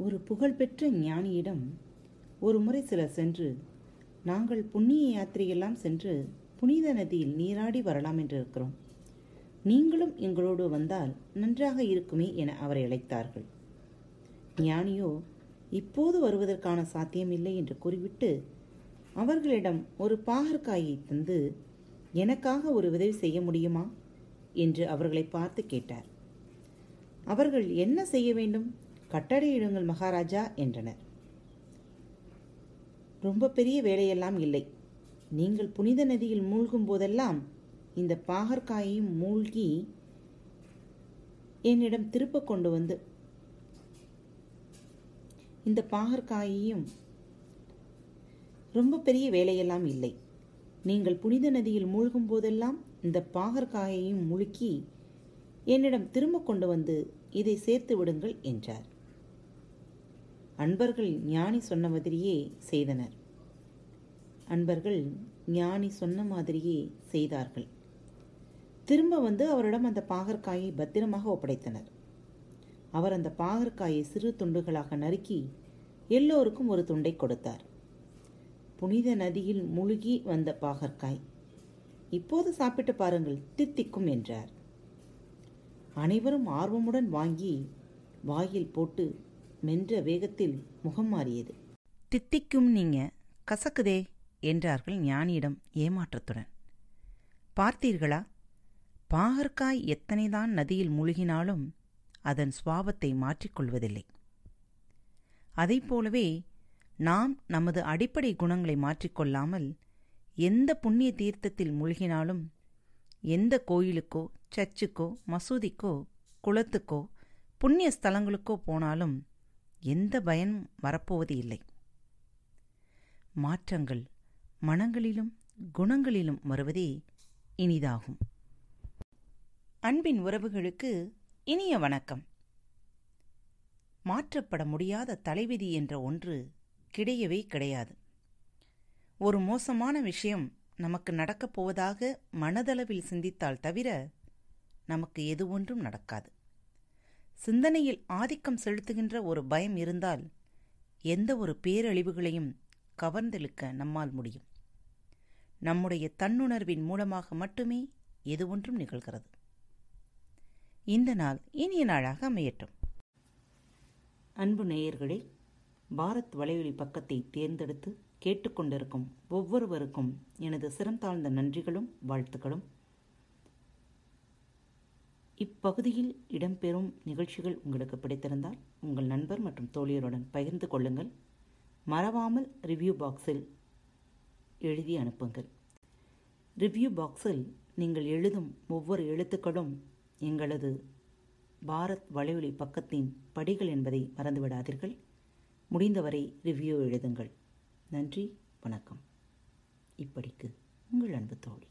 ஒரு புகழ்பெற்ற ஞானியிடம் ஒரு முறை சிலர் சென்று நாங்கள் புண்ணிய யாத்திரையெல்லாம் சென்று புனித நதியில் நீராடி வரலாம் என்று இருக்கிறோம் நீங்களும் எங்களோடு வந்தால் நன்றாக இருக்குமே என அவரை அழைத்தார்கள். ஞானியோ இப்போது வருவதற்கான சாத்தியமில்லை என்று கூறிவிட்டு அவர்களிடம் ஒரு பாகற்காயை தந்து எனக்காக ஒரு உதவி செய்ய முடியுமா? என்று அவர்களை பார்த்து கேட்டார். அவர்கள் என்ன செய்ய வேண்டும்? கட்டளையிடுங்கள் மகாராஜா என்றனர். ரொம்ப பெரிய வேலையெல்லாம் இல்லை. நீங்கள் புனித நதியில் மூழ்கும் போதெல்லாம் இந்த பாகற்காயையும் மூழ்கி என்னிடம் திருப்ப கொண்டு வந்து இந்த பாகற்காயையும் ரொம்ப பெரிய வேலையெல்லாம் இல்லை. நீங்கள் புனித நதியில் மூழ்கும் போதெல்லாம் இந்த பாகற்காயையும் முழுக்கி என்னிடம் திரும்ப கொண்டு வந்து இதை சேர்த்து விடுங்கள் என்றார். அன்பர்கள் ஞானி சொன்ன மாதிரியே செய்தனர். அன்பர்கள் ஞானி சொன்ன மாதிரியே செய்தார்கள். திரும்ப வந்து அவரிடம் அந்த பாகற்காயை பத்திரமாக ஒப்படைத்தனர். அவர் அந்த பாகற்காயை சிறு துண்டுகளாக நறுக்கி எல்லோருக்கும் ஒரு துண்டை கொடுத்தார். புனித நதியில் முழுகி வந்த பாகற்காய் இப்போது சாப்பிட்டு பாருங்கள் தித்திக்கும் என்றார். அனைவரும் ஆர்வமுடன் வாங்கி வாயில் போட்டு மென்ற வேகத்தில் முகம் மாறியது. தித்திக்கும் நீங்க கசக்குதே என்றார்கள் ஞானியிடம் ஏமாற்றத்துடன். பார்த்தீர்களா? பாகற்காய் எத்தனைதான் நதியில் மூழ்கினாலும் அதன் சுவாபத்தை மாற்றிக்கொள்வதில்லை. அதைப் போலவே நாம் நமது அடிப்படை குணங்களை மாற்றிக்கொள்ளாமல் எந்த புண்ணிய தீர்த்தத்தில் மூழ்கினாலும் எந்த கோயிலுக்கோ சர்ச்சுக்கோ மசூதிக்கோ குளத்துக்கோ புண்ணிய ஸ்தலங்களுக்கோ போனாலும் எந்த பயனும் வரப்போவது இல்லை. மாற்றங்கள் மனங்களிலும் குணங்களிலும் வருவதே இனிதாகும். அன்பின் உறவுகளுக்கு இனிய வணக்கம். மாற்றப்பட முடியாத தலைவிதி என்ற ஒன்று கிடையவே கிடையாது. ஒரு மோசமான விஷயம் நமக்கு நடக்கப் போவதாக மனதளவில் சிந்தித்தால் தவிர நமக்கு எது ஒன்றும் நடக்காது. சிந்தனையில் ஆதிக்கம் செலுத்துகின்ற ஒரு பயம் இருந்தால் எந்த ஒரு பேரழிவுகளையும் கவர்ந்தெழுக்க நம்மால் முடியும். நம்முடைய தன்னுணர்வின் மூலமாக மட்டுமே எது ஒன்றும் நிகழ்கிறது. இந்த நாள் இனிய நாளாக அமையட்டும். அன்பு நேயர்களே பாரத் வலையொலி பக்கத்தை தேர்ந்தெடுத்து கேட்டுக்கொண்டிருக்கும் ஒவ்வொருவருக்கும் எனது சிறந்தாழ்ந்த நன்றிகளும் வாழ்த்துக்களும். இப்பகுதியில் இடம்பெறும் நிகழ்ச்சிகள் உங்களுக்கு பிடித்திருந்தால் உங்கள் நண்பர் மற்றும் தோழியருடன் பகிர்ந்து கொள்ளுங்கள். மறவாமல் ரிவ்யூ பாக்ஸில் எழுதி அனுப்புங்கள். ரிவ்யூ பாக்ஸில் நீங்கள் எழுதும் ஒவ்வொரு எழுத்துக்களும் எங்களது பாரத் வலையொலி பக்கத்தின் படிகள் என்பதை மறந்துவிடாதீர்கள். முடிந்தவரை ரிவ்யூ எழுதுங்கள். நன்றி வணக்கம். இப்படிக்கு உங்கள் அன்பு தோழி.